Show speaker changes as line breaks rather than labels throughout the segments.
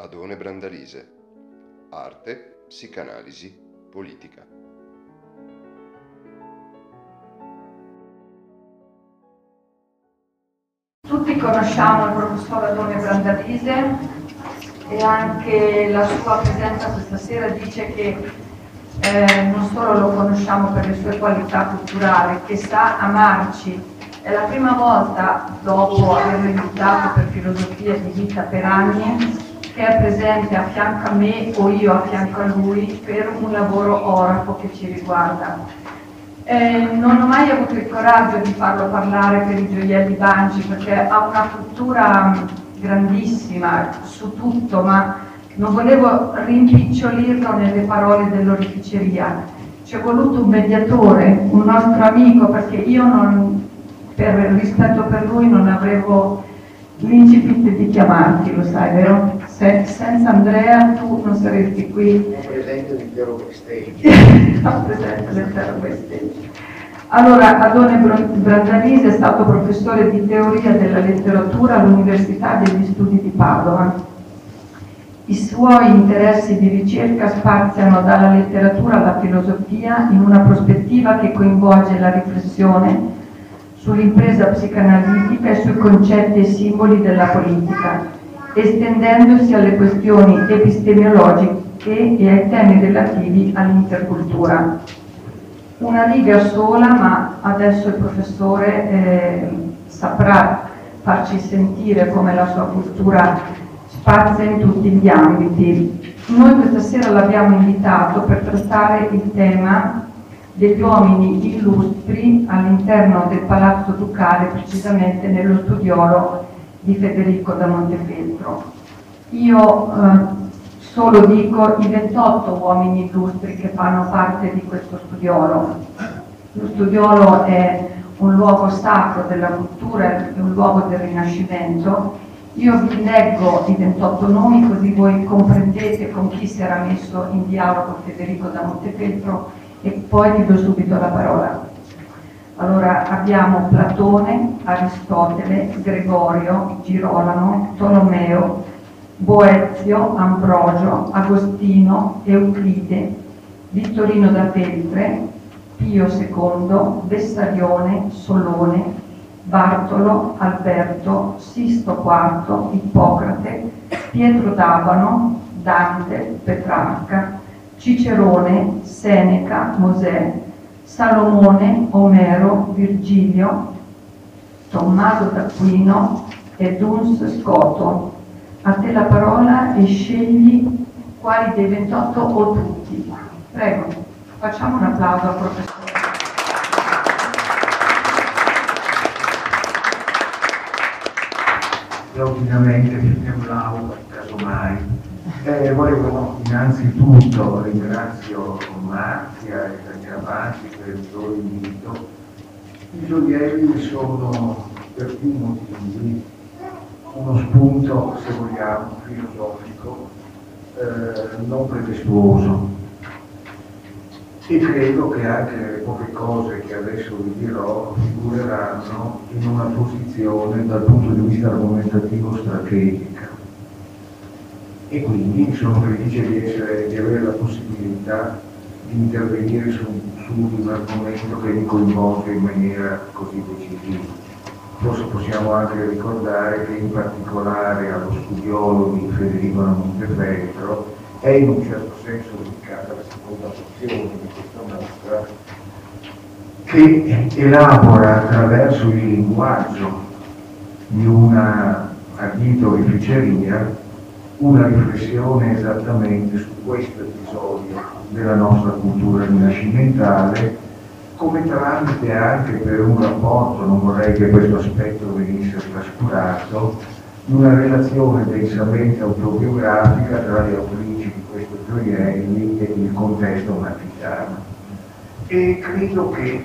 Adone Brandalise. Arte, psicanalisi, politica.
Tutti conosciamo il professor Adone Brandalise e anche la sua presenza questa sera dice che eh, non solo lo conosciamo per le sue qualità culturali, che sa amarci. È la prima volta, dopo averlo invitato per filosofia di vita per anni, che è presente a fianco a me o io a fianco a lui per un lavoro orafo che ci riguarda. Eh, non ho mai avuto il coraggio di farlo parlare per i gioielli Banci perché ha una cultura grandissima su tutto, ma non volevo rimpicciolirlo nelle parole dell'orificeria. Ci è voluto un mediatore, un nostro amico, perché io non, per rispetto per lui non avevo l'incipit di chiamarti, lo sai, vero? Se, senza Andrea tu non saresti qui.
Non presente l'intero backstage.
non presente l'intero backstage. Allora, Adone Brandalise è stato professore di teoria della letteratura all'Università degli Studi di Padova i suoi interessi di ricerca spaziano dalla letteratura alla filosofia in una prospettiva che coinvolge la riflessione sull'impresa psicanalitica e sui concetti e simboli della politica, estendendosi alle questioni epistemologiche e ai temi relativi all'intercultura. Una riga sola, ma adesso il professore eh, saprà farci sentire come la sua cultura spazia in tutti gli ambiti. Noi questa sera l'abbiamo invitato per trattare il tema degli uomini illustri all'interno del Palazzo Ducale, precisamente nello studiolo di Federico da Montefeltro. Io eh, solo dico i 28 uomini illustri che fanno parte di questo studiolo. Lo studiolo è un luogo sacro della cultura, è un luogo del Rinascimento io vi leggo i 28 nomi così voi comprendete con chi si era messo in dialogo Federico da Montefeltro e poi vi do subito la parola. Allora abbiamo Platone, Aristotele, Gregorio, Girolamo, Tolomeo, Boezio, Ambrogio, Agostino, Euclide, Vittorino da Feltre, Pio II, Vessarione, Solone, Bartolo, Alberto, Sisto IV, Ippocrate, Pietro d'Abano, Dante, Petrarca, Cicerone, Seneca, Mosè, Salomone, Omero, Virgilio, Tommaso d'Aquino e Duns Scoto. A te la parola e scegli quali dei 28 o tutti. Prego, facciamo un applauso al professore.
straordinariamente più l'aula, casomai. Eh, volevo innanzitutto ringrazio Marzia e Cagliavati per il loro invito. I gioielli sono per più motivi uno spunto, se vogliamo, filosofico, eh, non pretestuoso e credo che anche le poche cose che adesso vi dirò figureranno in una posizione dal punto di vista argomentativo strategica. E quindi sono felice di, essere, di avere la possibilità di intervenire su, su un argomento che mi coinvolge in maniera così decisiva. Forse possiamo anche ricordare che in particolare allo studiolo di Federico Montefeltro è in un certo senso dedicata alla seconda porzione di questa mostra che elabora attraverso il linguaggio di una ardito-rificeria una riflessione esattamente su questo episodio della nostra cultura rinascimentale come tramite anche per un rapporto, non vorrei che questo aspetto venisse trascurato, una relazione densamente autobiografica tra le autrici di questo gioielli e il contesto marchigiano. E credo che,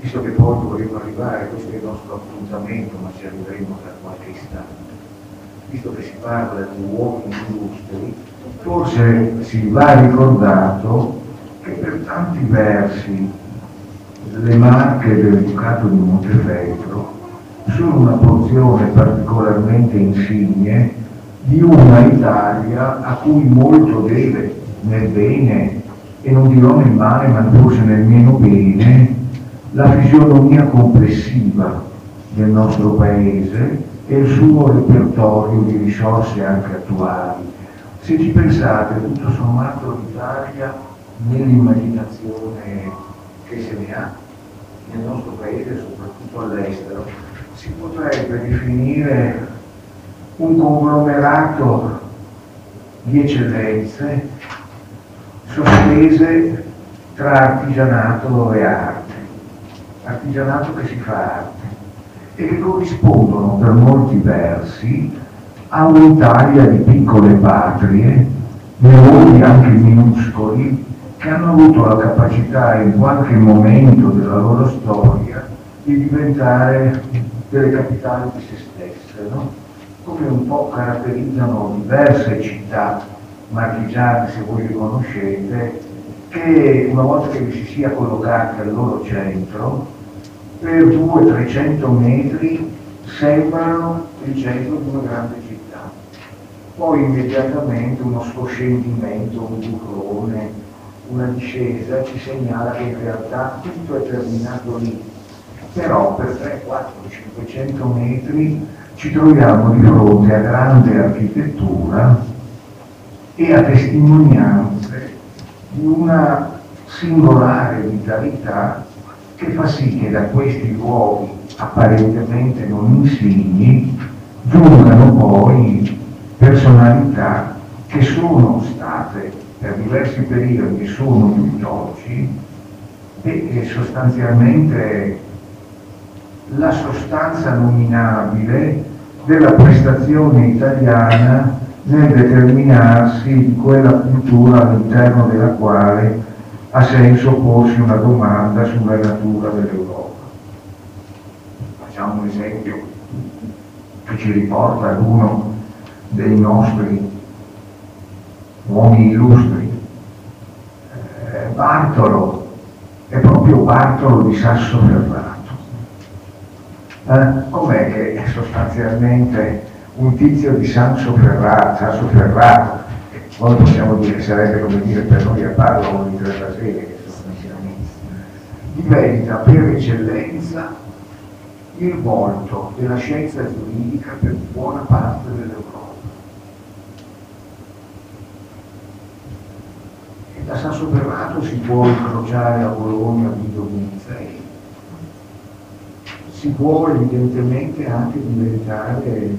visto che poi dovremo arrivare, questo è il nostro appuntamento, ma ci arriveremo tra qualche istante, visto che si parla di uomini illustri, forse si va ricordato che per tanti versi le marche del Ducato di Montefeltro sono una porzione particolarmente insigne di una Italia a cui molto deve nel bene e non dirò nel male ma forse nel meno bene la fisionomia complessiva del nostro paese e il suo repertorio di risorse anche attuali. Se ci pensate, tutto sommato l'Italia nell'immaginazione che se ne ha nel nostro paese, soprattutto all'estero, si potrebbe definire un conglomerato di eccellenze sospese tra artigianato e arte, artigianato che si fa arte e che corrispondono per molti versi a un'Italia di piccole patrie, di anche minuscoli, che hanno avuto la capacità in qualche momento della loro storia di diventare delle capitali di se stesse, no? come un po' caratterizzano diverse città marchigiane, se voi li conoscete, che una volta che si sia collocati al loro centro, per 200-300 metri sembrano il centro di una grande città. Poi immediatamente uno scoscendimento, un burrone, una discesa ci segnala che in realtà tutto è terminato lì. Però per 3, 4, 500 metri ci troviamo di fronte a grande architettura e a testimonianze di una singolare vitalità che fa sì che da questi luoghi apparentemente non insigni giungano poi personalità che sono state per diversi periodi sono tutt'oggi e sostanzialmente la sostanza nominabile della prestazione italiana nel determinarsi di quella cultura all'interno della quale ha senso porsi una domanda sulla natura dell'Europa. Facciamo un esempio che ci riporta ad uno dei nostri uomini illustri. Eh, Bartolo è proprio Bartolo di Sasso Ferrato. Eh, com'è che sostanzialmente un tizio di Sanso Ferrato, Sanso Ferrato poi possiamo dire che sarebbe come dire per noi a Paolo di Tretasele che sono messianisti, diventa per eccellenza il volto della scienza giuridica per buona parte dell'Europa. E da Sanso Ferrato si può incrociare a Bologna Guido Vinizei, si può evidentemente anche diventare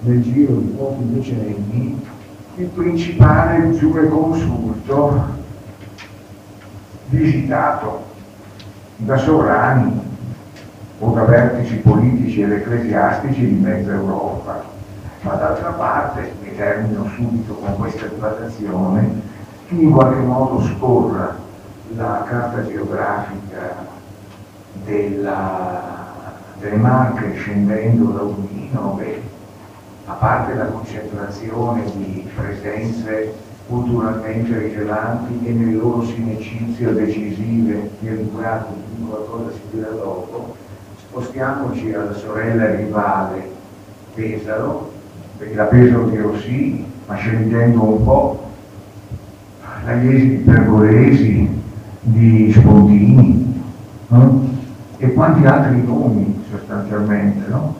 nel giro di pochi decenni il principale giureconsulto visitato da sovrani o da vertici politici ed ecclesiastici di mezza Europa. Ma d'altra parte, e termino subito con questa equazione, chi in qualche modo scorra la carta geografica della, delle Marche scendendo da Unino, beh, a parte la concentrazione di presenze culturalmente rilevanti e nel loro sinecizio decisive, vi educato di qualcosa si dirà dopo, spostiamoci alla sorella rivale Pesaro, perché la Pesaro di Rossi, ma scendendo un po', la Iesi di Pergolesi, di Spontini, no? e quanti altri nomi sostanzialmente, no?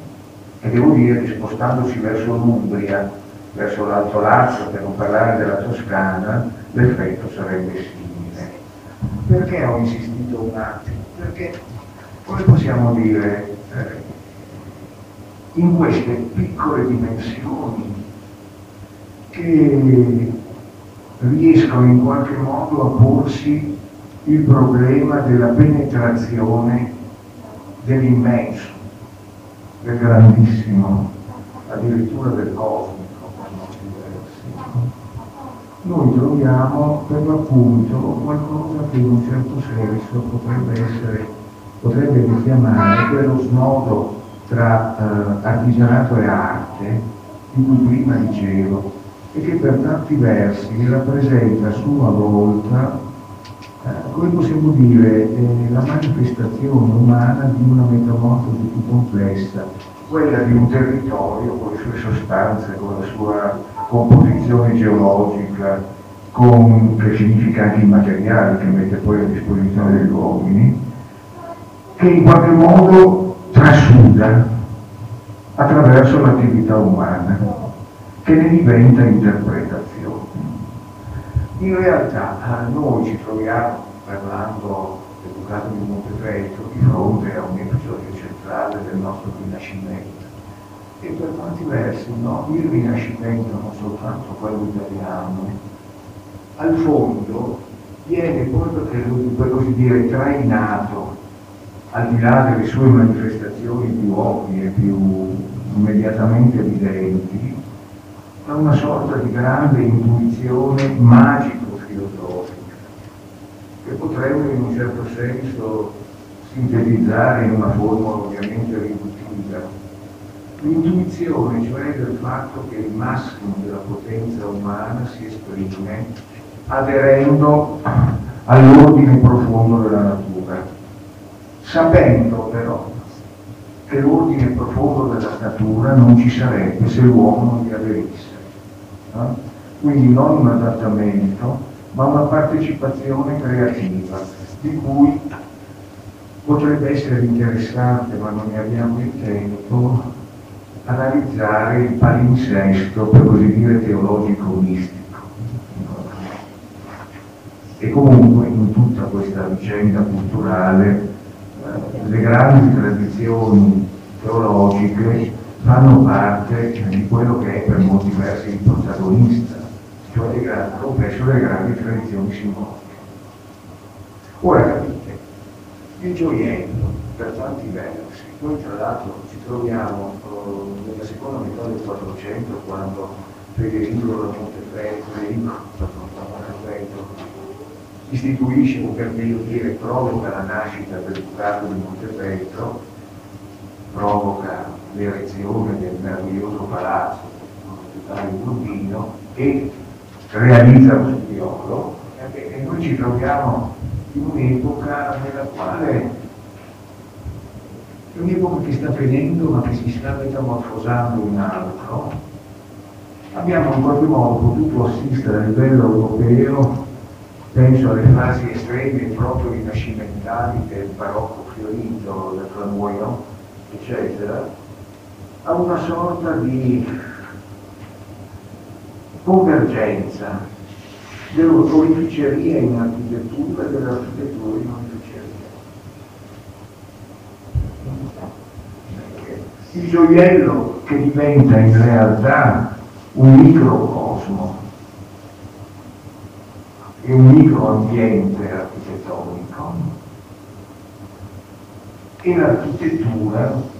E devo dire che spostandosi verso l'Umbria, verso l'Alto Lazio, per non parlare della Toscana, l'effetto sarebbe simile. Perché ho insistito un attimo? Perché, come possiamo dire, eh, in queste piccole dimensioni che riescono in qualche modo a porsi il problema della penetrazione dell'immenso del grandissimo, addirittura del cosmico per molti versi, noi troviamo per l'appunto qualcosa che in un certo senso potrebbe essere, potrebbe richiamare quello snodo tra eh, artigianato e arte di cui prima dicevo e che per tanti versi rappresenta a sua volta come possiamo dire, eh, la manifestazione umana di una metamorfosi più complessa, quella di un territorio con le sue sostanze, con la sua composizione geologica, con, che significa anche il materiale che mette poi a disposizione degli uomini, che in qualche modo trasuda attraverso l'attività umana, che ne diventa interpretazione. In realtà noi ci troviamo, parlando del Ducato di Montefeltro, di fronte a un episodio centrale del nostro Rinascimento. E per tanti versi no, il Rinascimento, non soltanto quello italiano, al fondo viene per così dire, trainato, al di là delle sue manifestazioni più ovvie, più immediatamente evidenti, da una sorta di grande intuizione magico-filosofica, che potremmo in un certo senso sintetizzare in una formula ovviamente riduttiva. L'intuizione, cioè del fatto che il massimo della potenza umana si esprime aderendo all'ordine profondo della natura, sapendo però che l'ordine profondo della natura non ci sarebbe se l'uomo non vi aderisse. No? Quindi non un adattamento, ma una partecipazione creativa, di cui potrebbe essere interessante, ma non ne abbiamo il tempo, analizzare il palinsesto, per così dire, teologico-mistico. E comunque in tutta questa vicenda culturale eh, le grandi tradizioni teologiche fanno parte di quello che è per molti versi il protagonista, cioè le grandi, complesso delle grandi tradizioni simboliche. Ora capite, il gioiello, per tanti versi, noi tra l'altro ci troviamo eh, nella seconda metà del 400 quando Federico da Montefeltro, Federico istituisce, o per meglio dire provoca la nascita del Ducato di Montefeltro, provoca l'erezione del meraviglioso palazzo di Urbino e realizza lo studiolo e noi ci troviamo in un'epoca nella quale è un'epoca che sta venendo ma che si sta metamorfosando in altro. Abbiamo in qualche modo potuto assistere a livello europeo penso alle fasi estreme proprio rinascimentali del barocco fiorito, del Flamboyant, eccetera, a una sorta di convergenza dell'orificeria in architettura e dell'architettura in orificeria. Il gioiello che diventa in realtà un microcosmo e un microambiente architettonico e l'architettura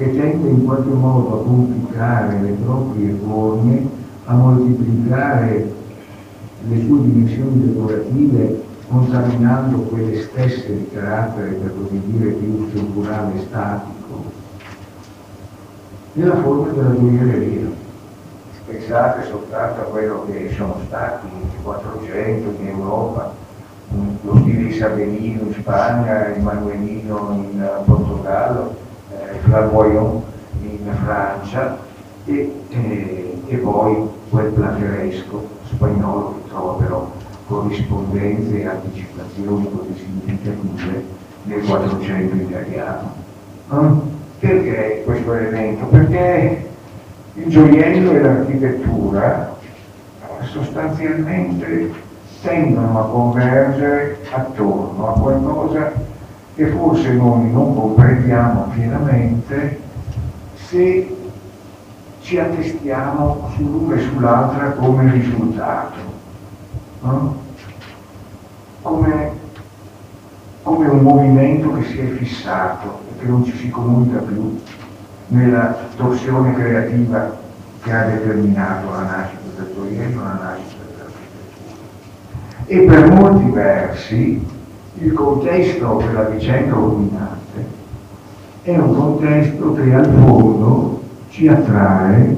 che tende in qualche modo a complicare le proprie forme, a moltiplicare le sue dimensioni decorative contaminando quelle stesse di carattere, per così dire, più strutturale e statico, nella forma della gioielleria. Pensate soltanto a quello che sono stati i 400 in Europa, lo stile isabelino in Spagna, il manuelino in Portogallo, flamboyant in Francia e, eh, e poi quel plateresco spagnolo che trova però corrispondenze e anticipazioni così significative nel 400 italiano. Eh? Perché questo elemento? Perché il gioiello e l'architettura sostanzialmente tendono a convergere attorno a qualcosa che forse noi non comprendiamo pienamente se ci attestiamo sull'una e sull'altra come risultato, no? come, come un movimento che si è fissato e che non ci si comunica più nella torsione creativa che ha determinato la nascita del gioiello, la nascita dell'architettura. E per molti versi il contesto della vicenda ordinante è un contesto che al fondo ci attrae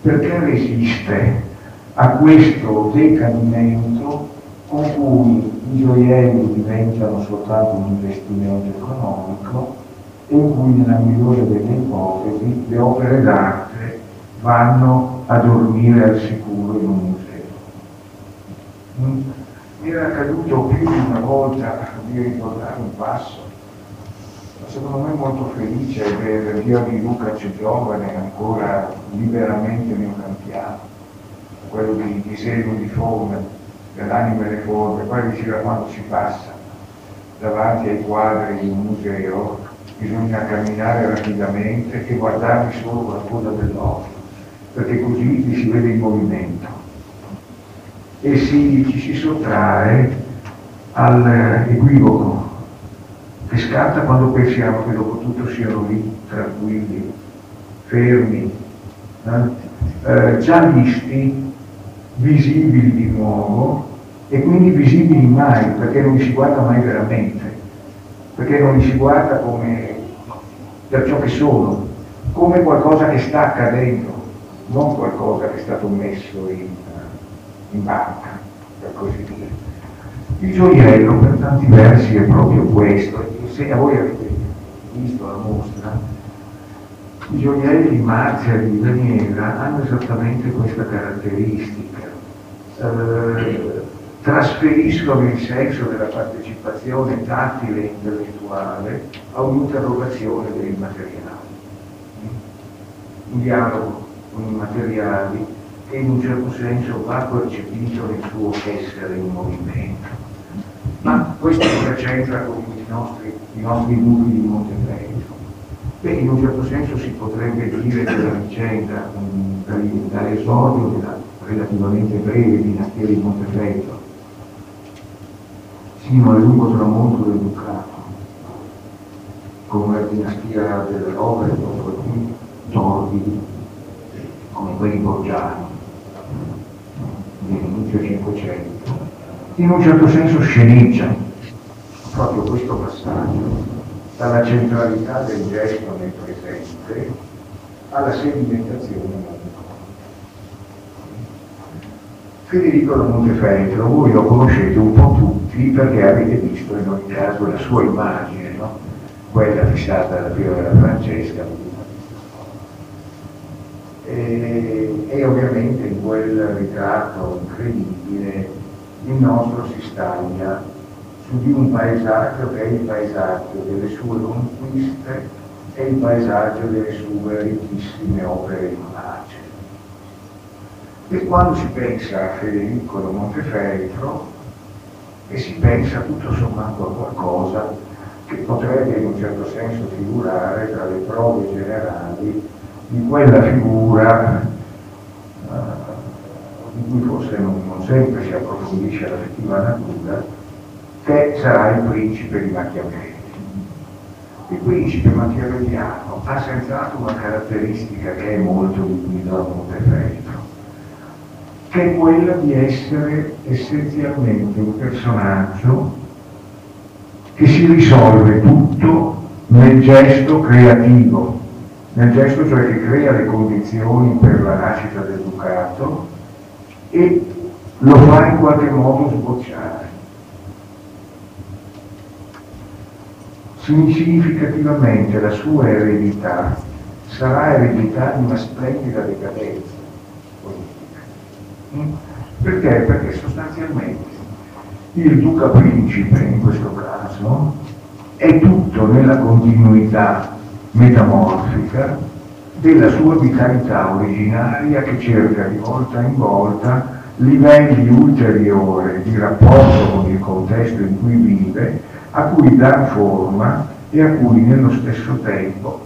perché resiste a questo decadimento con cui i gioielli diventano soltanto un investimento economico e in cui nella migliore delle ipotesi le opere d'arte vanno a dormire al sicuro in un museo. Era accaduto più di una volta di ricordare un passo, ma secondo me molto felice del Dio di Luca c'è giovane, ancora liberamente nel campiano, quello di disegno di forme, dell'anima e le forme, poi diceva quando si passa davanti ai quadri di un museo. Bisogna camminare rapidamente e guardarli solo con la coda dell'occhio, perché così li si vede in movimento e si, ci si sottrae all'equivoco che scatta quando pensiamo che dopo tutto siano lì, tranquilli, fermi, eh? Già visti, visibili di nuovo e quindi visibili mai, perché non li si guarda mai veramente perché non li si guarda come per ciò che sono, come qualcosa che sta accadendo, non qualcosa che è stato messo in, in banca, per così dire. Il gioiello per tanti versi è proprio questo, se a voi avete visto la mostra, i gioielli di Marzia e di Daniela hanno esattamente questa caratteristica. Eh, trasferiscono il senso della partecipazione tattile e intellettuale a un'interrogazione dei materiali. Un dialogo con i materiali che in un certo senso va percepito nel suo essere in movimento. Ma questo cosa c'entra con i nostri, i nostri dubbi di Montefeltro? Beh, in un certo senso si potrebbe dire che la vicenda dall'esordio della relativamente breve dinastia di Montefeltro fino al lungo tramonto del Ducato, come la dinastia delle Rove, dopo alcuni tordi, come quelli borgiani, dell'inizio 500, in un certo senso sceneggia proprio questo passaggio dalla centralità del gesto nel presente alla sedimentazione Federico da Montefeltro, voi lo conoscete un po' tutti perché avete visto in ogni caso la sua immagine, no? quella fissata da della Francesca. E, e ovviamente in quel ritratto incredibile il nostro si staglia su di un paesaggio che è il paesaggio delle sue conquiste e il paesaggio delle sue ricchissime opere in pace. E quando si pensa a Federico da Montefeltro e si pensa tutto sommato a qualcosa che potrebbe in un certo senso figurare tra le prove generali di quella figura di cui forse non, non sempre si approfondisce l'affettiva natura, che sarà il principe di Machiavelli. Il principe machiavelliano ha senz'altro una caratteristica che è molto di a Montefeltro che è quella di essere essenzialmente un personaggio che si risolve tutto nel gesto creativo, nel gesto cioè che crea le condizioni per la nascita del ducato e lo fa in qualche modo sbocciare. Significativamente la sua eredità sarà eredità di una splendida decadenza perché? Perché sostanzialmente il duca principe in questo caso è tutto nella continuità metamorfica della sua vitalità originaria che cerca di volta in volta livelli ulteriori di rapporto con il contesto in cui vive, a cui dar forma e a cui nello stesso tempo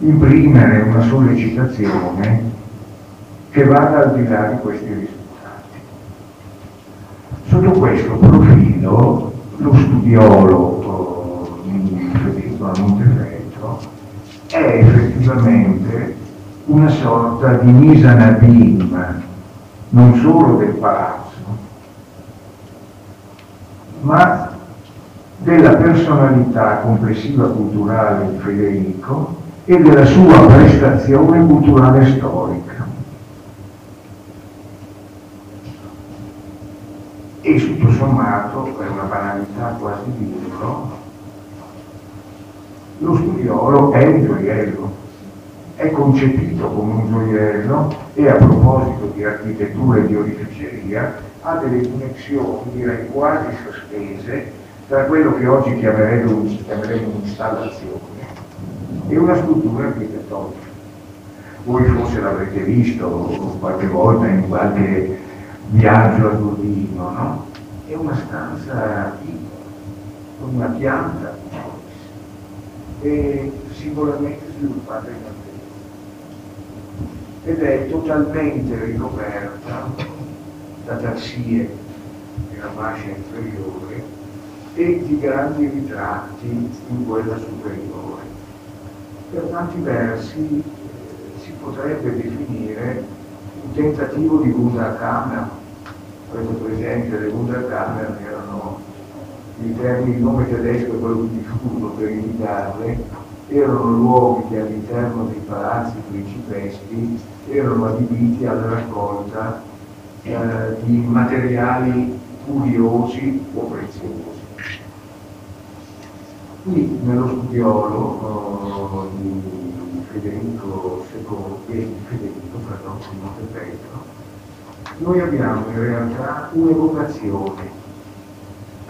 imprimere una sollecitazione che vada al di là di questi risultati. Sotto questo profilo lo studiolo di Federico Montefeltro è effettivamente una sorta di abîme non solo del palazzo, ma della personalità complessiva culturale di Federico e della sua prestazione culturale storica. e tutto sommato, per una banalità quasi di libro, lo studiolo è un gioiello, è concepito come un gioiello e a proposito di architettura e di orificeria ha delle dimensioni direi quasi sospese tra quello che oggi chiameremo, chiameremo un'installazione e una struttura architettonica. Voi forse l'avrete visto qualche volta in qualche viaggio a Dublino, no? È una stanza piccola, con una pianta e singolarmente sviluppata in ed è totalmente ricoperta da tarsie nella fascia inferiore e di grandi ritratti in quella superiore. Per tanti versi eh, si potrebbe definire un tentativo di Wunderkammer. Avete presente, le Wunderkammer erano il termine, il nome tedesco è quello più diffuso per indicarle, erano luoghi che all'interno dei palazzi principeschi erano adibiti alla raccolta eh, di materiali curiosi o preziosi. Qui nello studiolo uh, di Federico II, di Federico, pardon, Montepetro, noi abbiamo in realtà un'evocazione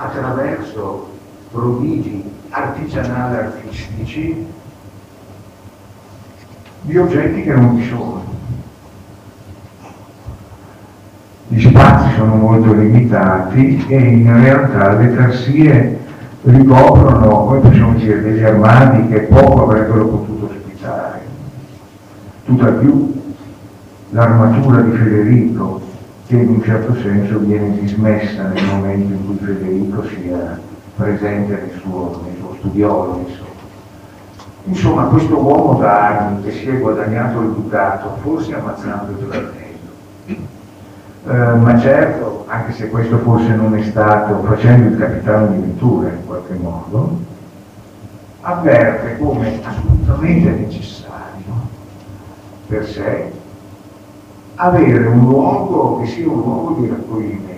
attraverso prodigi artigianali artistici di oggetti che non vi sono. Gli spazi sono molto limitati e in realtà le tarsie ricoprono, come possiamo dire, degli armadi che poco avrebbero potuto ospitare. Tutt'al più l'armatura di Federico, che in un certo senso viene dismessa nel momento in cui Federico sia presente nel suo, nel suo studiolo. Insomma. insomma, questo uomo d'armi che si è guadagnato il ducato, forse ammazzando il fratello, eh, ma certo, anche se questo forse non è stato facendo il capitano di vettura in qualche modo, avverte come assolutamente necessario per sé avere un luogo che sia un luogo di raccoglimento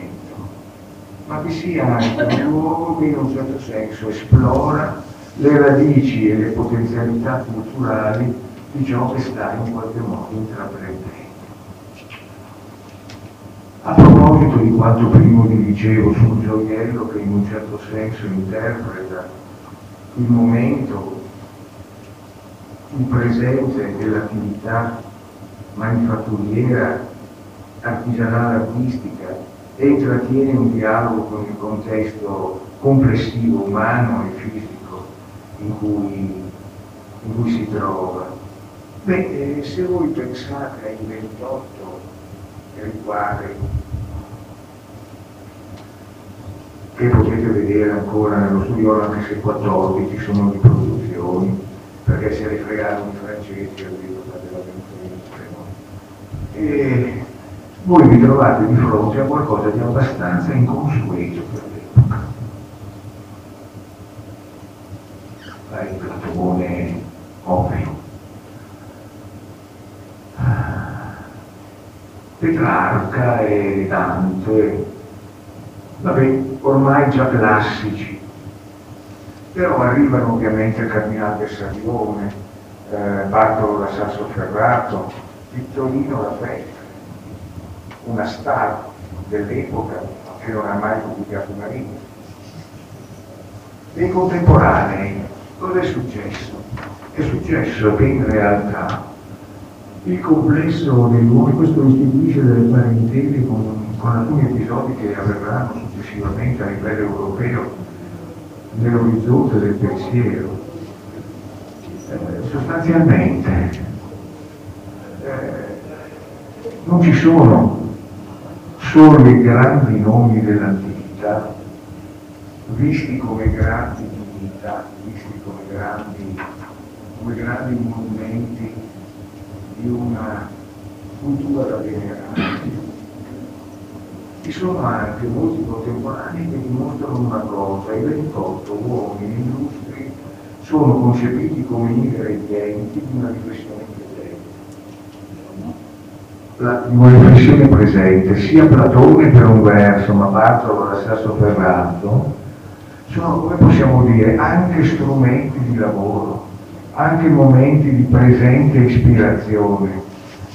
ma che sia anche un luogo che in un certo senso esplora le radici e le potenzialità culturali di ciò che sta in qualche modo intraprendendo. A proposito di quanto prima vi dicevo sul gioiello che in un certo senso interpreta il momento, il presente dell'attività manifatturiera, artigianale, artistica e intrattiene un dialogo con il contesto complessivo, umano e fisico in cui, in cui si trova. Beh, eh, se voi pensate ai 28 riquadri che potete vedere ancora nello studio, anche se 14 sono riproduzioni, perché se ne fregavano i francesi della Venezuela voi vi trovate di fronte a qualcosa di abbastanza inconsueto per l'epoca. Il Platone ovvio. Petrarca e Dante, vabbè, ormai già classici, però arrivano ovviamente il Cardinale Bessarione, eh, Bartolo da Sassoferrato, Vittorino Raffaele una star dell'epoca che non ha mai pubblicato una riga. Nei contemporanei cosa è successo? È successo che in realtà il complesso dei luoghi, questo istituisce delle parentele con, con alcuni episodi che avverranno successivamente a livello europeo nell'orizzonte del pensiero. Eh, sostanzialmente eh, non ci sono solo i grandi nomi dell'antichità, visti come grandi divinità, visti come grandi, come grandi monumenti di una cultura da venerare. Ci sono anche molti contemporanei che dimostrano una cosa, i 28 uomini illustri sono concepiti come ingredienti di una riflessione la, riflessione presente, sia Platone per un verso, ma Bartolo da Sassoferrato, sono, come possiamo dire, anche strumenti di lavoro. anche momenti di presente ispirazione,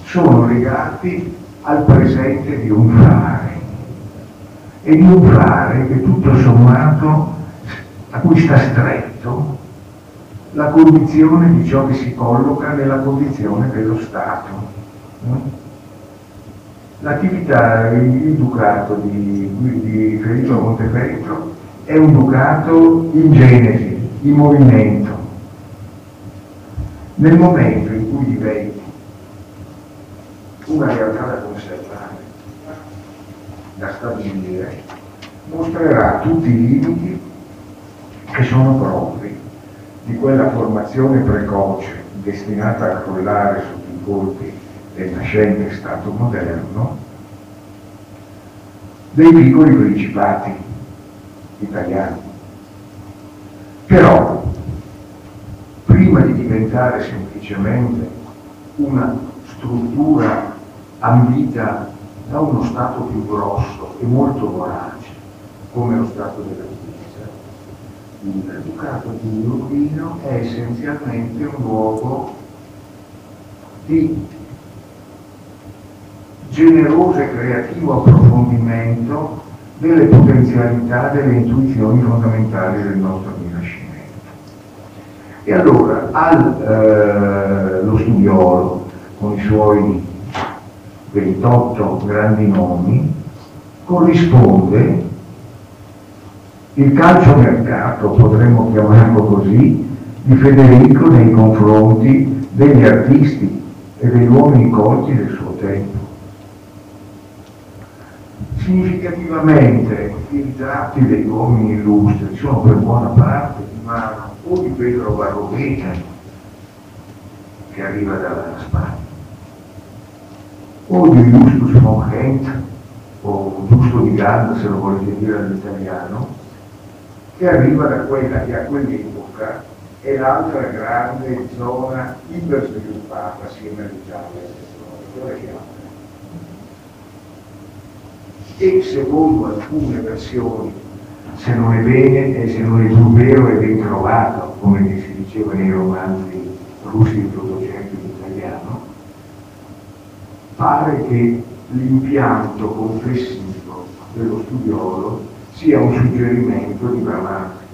sono legati al presente di un fare e di un fare che tutto sommato a cui sta stretto la condizione di ciò che si colloca nella condizione dello Stato. L'attività, il ducato di, di Federico Montefeltro è un ducato in genesi, in movimento. Nel momento in cui diventi una realtà da conservare, da stabilire, mostrerà tutti i limiti che sono propri di quella formazione precoce destinata a crollare sotto i colpi del nascente Stato moderno dei piccoli principati italiani. Però, prima di diventare semplicemente una struttura ambita da uno Stato più grosso e molto vorace, come lo Stato della Chiesa, il Ducato di Urbino è essenzialmente un luogo di generoso e creativo approfondimento delle potenzialità, delle intuizioni fondamentali del nostro rinascimento. E allora allo eh, studiolo, con i suoi 28 grandi nomi, corrisponde il calciomercato, potremmo chiamarlo così, di Federico nei confronti degli artisti e degli uomini colti del suo tempo. Significativamente i ritratti degli uomini illustri sono per buona parte di mano o di Pedro Barroveta, che arriva dalla Spagna, o di Justus von Hent, o Giusto di Gand, se lo volete dire all'italiano, che arriva da quella che a quell'epoca è l'altra grande zona ipersviluppata assieme all'Italia, quella che ha e secondo alcune versioni, se non è bene e se non è più vero è ben trovato, come si diceva nei romanzi russi introducenti in italiano, pare che l'impianto complessivo dello studiolo sia un suggerimento di Brahmanti.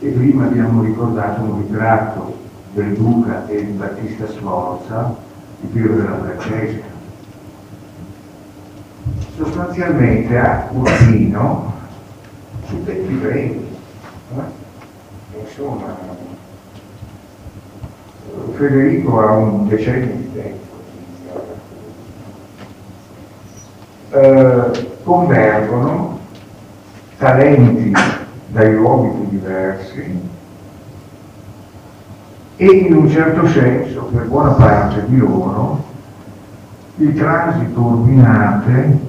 E prima abbiamo ricordato un ritratto del Duca e di Battista Sforza, di Piero della Francesca, sostanzialmente a Urbino su tempi brevi. Eh? Insomma, Federico ha un decennio di tempo. Eh, convergono talenti dai luoghi più diversi e in un certo senso, per buona parte di loro, il transito Urbinate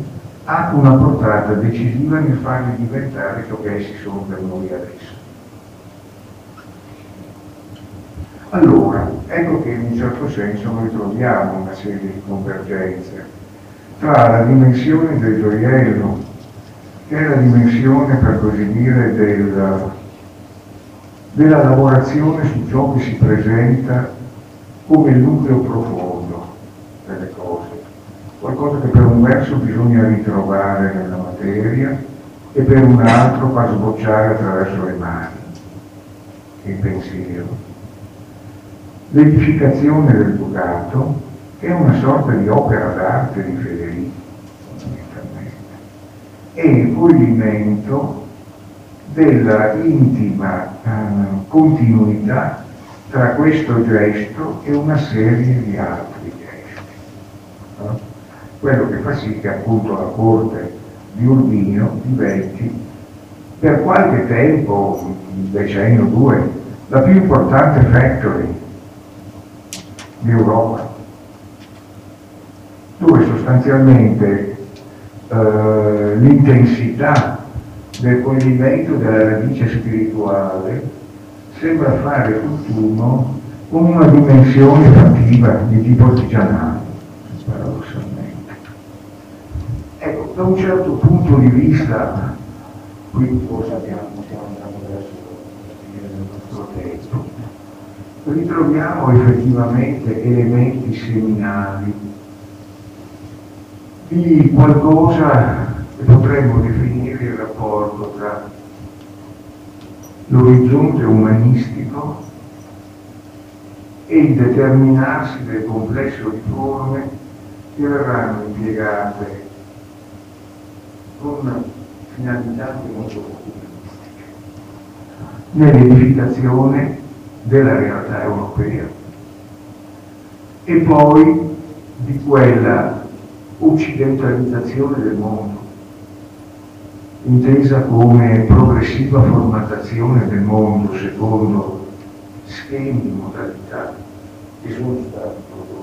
ha una portata decisiva nel farli diventare ciò che essi sono per noi adesso. Allora, ecco che in un certo senso noi troviamo una serie di convergenze tra la dimensione del gioiello, che è la dimensione, per così dire, del, della lavorazione su ciò che si presenta come nucleo profondo qualcosa che per un verso bisogna ritrovare nella materia e per un altro fa sbocciare attraverso le mani, il pensiero. L'edificazione del Ducato è una sorta di opera d'arte di Federico, fondamentalmente, è il pulimento della intima eh, continuità tra questo gesto e una serie di altri? Quello che fa sì che appunto la corte di Urbino diventi per qualche tempo, un decennio o due, la più importante factory d'Europa, dove sostanzialmente eh, l'intensità del coglimento della radice spirituale sembra fare tutt'uno con una dimensione fattiva di tipo artigianale, da un certo punto di vista, qui forse abbiamo, stiamo andando verso detto, ritroviamo effettivamente elementi seminali. Di qualcosa che potremmo definire il rapporto tra l'orizzonte umanistico e il determinarsi del complesso di forme che verranno impiegate con finalità molto optimistiche nell'edificazione della realtà europea. E poi di quella occidentalizzazione del mondo, intesa come progressiva formattazione del mondo secondo schemi modalità che sono stati prodotti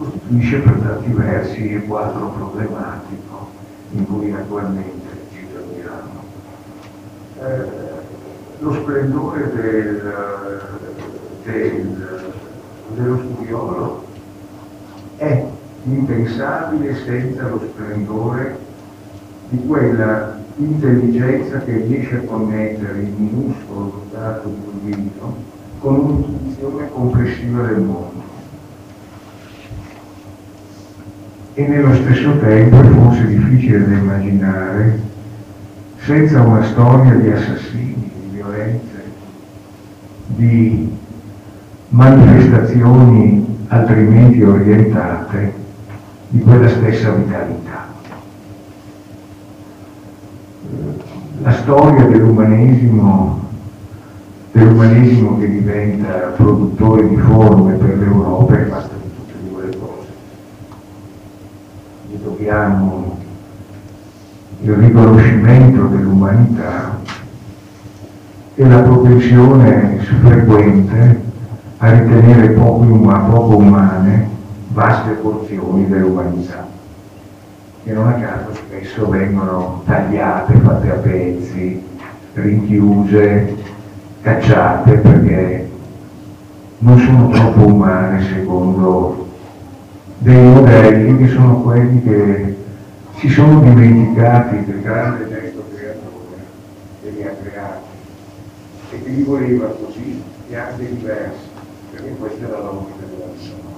costituisce per tanti versi il quadro problematico in cui attualmente ci troviamo. Eh, lo splendore del, del, dello studiolo è impensabile senza lo splendore di quella intelligenza che riesce a connettere il minuscolo dotato di un dito con un'intuizione complessiva del mondo. E nello stesso tempo è forse difficile da immaginare senza una storia di assassini, di violenze, di manifestazioni altrimenti orientate di quella stessa vitalità. La storia dell'umanesimo, dell'umanesimo che diventa produttore di forme per l'Europa è fatta di tutte e due le cose. Gli dobbiamo il riconoscimento dell'umanità e la propensione frequente a ritenere poco, poco umane vaste porzioni dell'umanità, che non a caso spesso vengono tagliate, fatte a pezzi, rinchiuse, cacciate perché non sono troppo umane secondo dei modelli che sono quelli che si sono dimenticati del grande testo creatore che li ha creati e che li voleva così e anche diversi perché questa è la logica della vita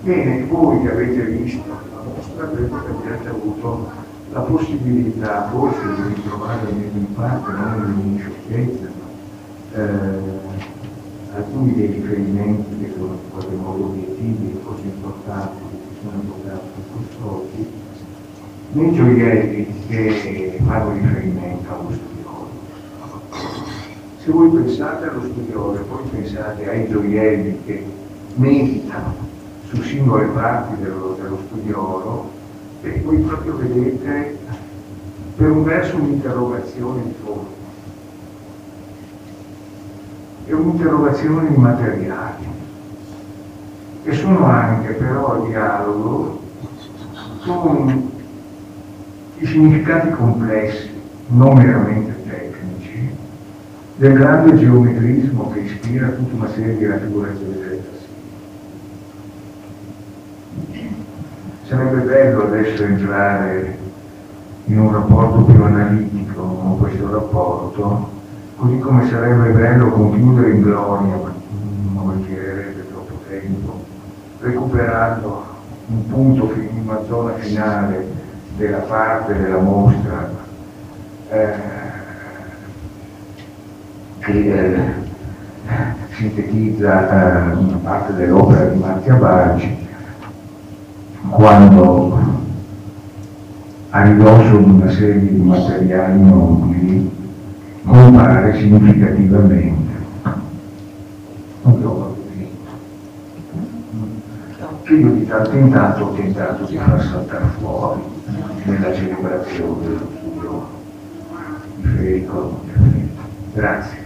Bene, voi che avete visto la nostra, credo che abbiate avuto la possibilità forse di ritrovare almeno in parte, non in sciocchezza, eh, alcuni dei riferimenti che sono qualche modo obiettivi e così importanti che sono invocati quest'oggi, nei gioielli che fanno riferimento allo studiolo. Se voi pensate allo studiolo e poi pensate ai gioielli che meditano su singole parti dello, dello studiolo, e voi proprio vedete per un verso un'interrogazione di fondo e un'interrogazione di materiali, che sono anche però a dialogo con i significati complessi, non meramente del grande geometrismo che ispira tutta una serie di raffigurazioni delle tassine. Sarebbe bello adesso entrare in un rapporto più analitico con questo rapporto, così come sarebbe bello concludere in gloria, ma non richiederebbe troppo tempo, recuperando un punto, una zona finale della parte della mostra. Eh, che eh, sintetizza eh, una parte dell'opera di Marzia Baggi quando a ridosso di una serie di materiali nobili compare significativamente. Io di tanto in tanto ho tentato di far saltare fuori nella celebrazione dello studio Grazie.